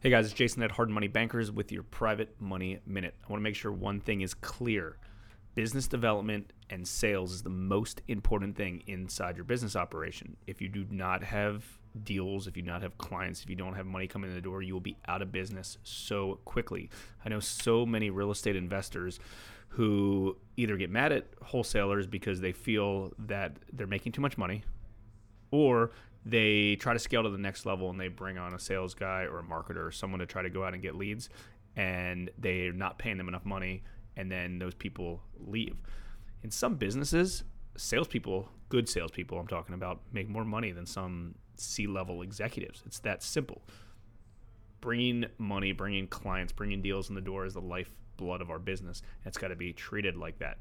Hey guys, it's Jason at Hard Money Bankers with your private money minute. I want to make sure one thing is clear. Business development and sales is the most important thing inside your business operation. If you do not have deals, if you do not have clients, if you don't have money coming in the door, you will be out of business so quickly. I know so many real estate investors who either get mad at wholesalers because they feel that they're making too much money or they try to scale to the next level and they bring on a sales guy or a marketer or someone to try to go out and get leads and they're not paying them enough money and then those people leave. In some businesses, salespeople, good salespeople, I'm talking about, make more money than some C level executives. It's that simple. Bringing money, bringing clients, bringing deals in the door is the lifeblood of our business. It's got to be treated like that.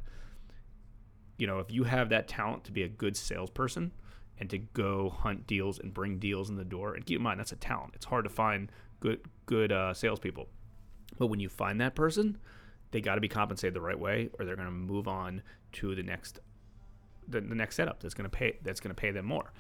You know, if you have that talent to be a good salesperson, and to go hunt deals and bring deals in the door. And keep in mind, that's a talent. It's hard to find good good uh, salespeople. But when you find that person, they got to be compensated the right way, or they're going to move on to the next the, the next setup that's going to pay that's going to pay them more.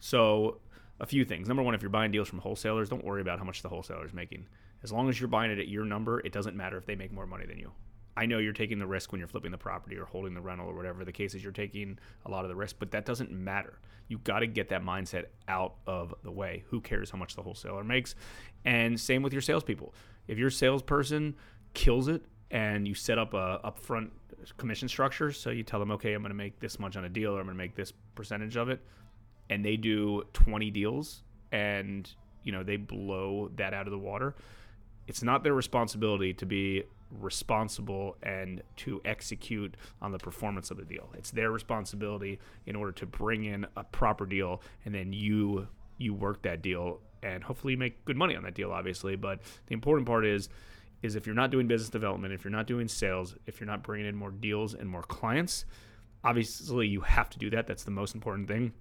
So a few things. Number one, if you're buying deals from wholesalers, don't worry about how much the wholesaler is making. As long as you're buying it at your number, it doesn't matter if they make more money than you. I know you're taking the risk when you're flipping the property or holding the rental or whatever the case is. You're taking a lot of the risk, but that doesn't matter. You got to get that mindset out of the way. Who cares how much the wholesaler makes? And same with your salespeople. If your salesperson kills it and you set up a upfront commission structure, so you tell them, okay, I'm going to make this much on a deal, or I'm going to make this percentage of it, and they do 20 deals, and you know they blow that out of the water. It's not their responsibility to be responsible and to execute on the performance of the deal. It's their responsibility in order to bring in a proper deal and then you you work that deal and hopefully make good money on that deal obviously, but the important part is is if you're not doing business development, if you're not doing sales, if you're not bringing in more deals and more clients, obviously you have to do that. That's the most important thing.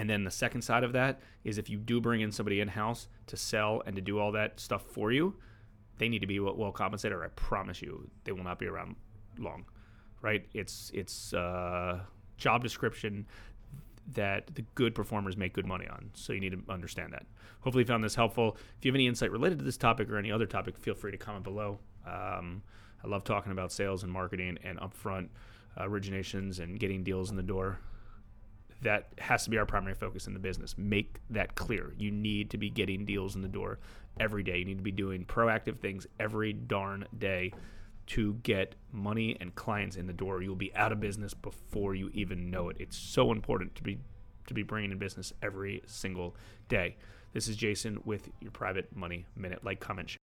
And then the second side of that is if you do bring in somebody in house to sell and to do all that stuff for you, they need to be well compensated, or I promise you, they will not be around long. Right? It's it's uh, job description that the good performers make good money on. So you need to understand that. Hopefully, you found this helpful. If you have any insight related to this topic or any other topic, feel free to comment below. Um, I love talking about sales and marketing and upfront uh, originations and getting deals in the door that has to be our primary focus in the business. Make that clear. You need to be getting deals in the door every day. You need to be doing proactive things every darn day to get money and clients in the door. You'll be out of business before you even know it. It's so important to be to be bringing in business every single day. This is Jason with your private money minute. Like, comment, share.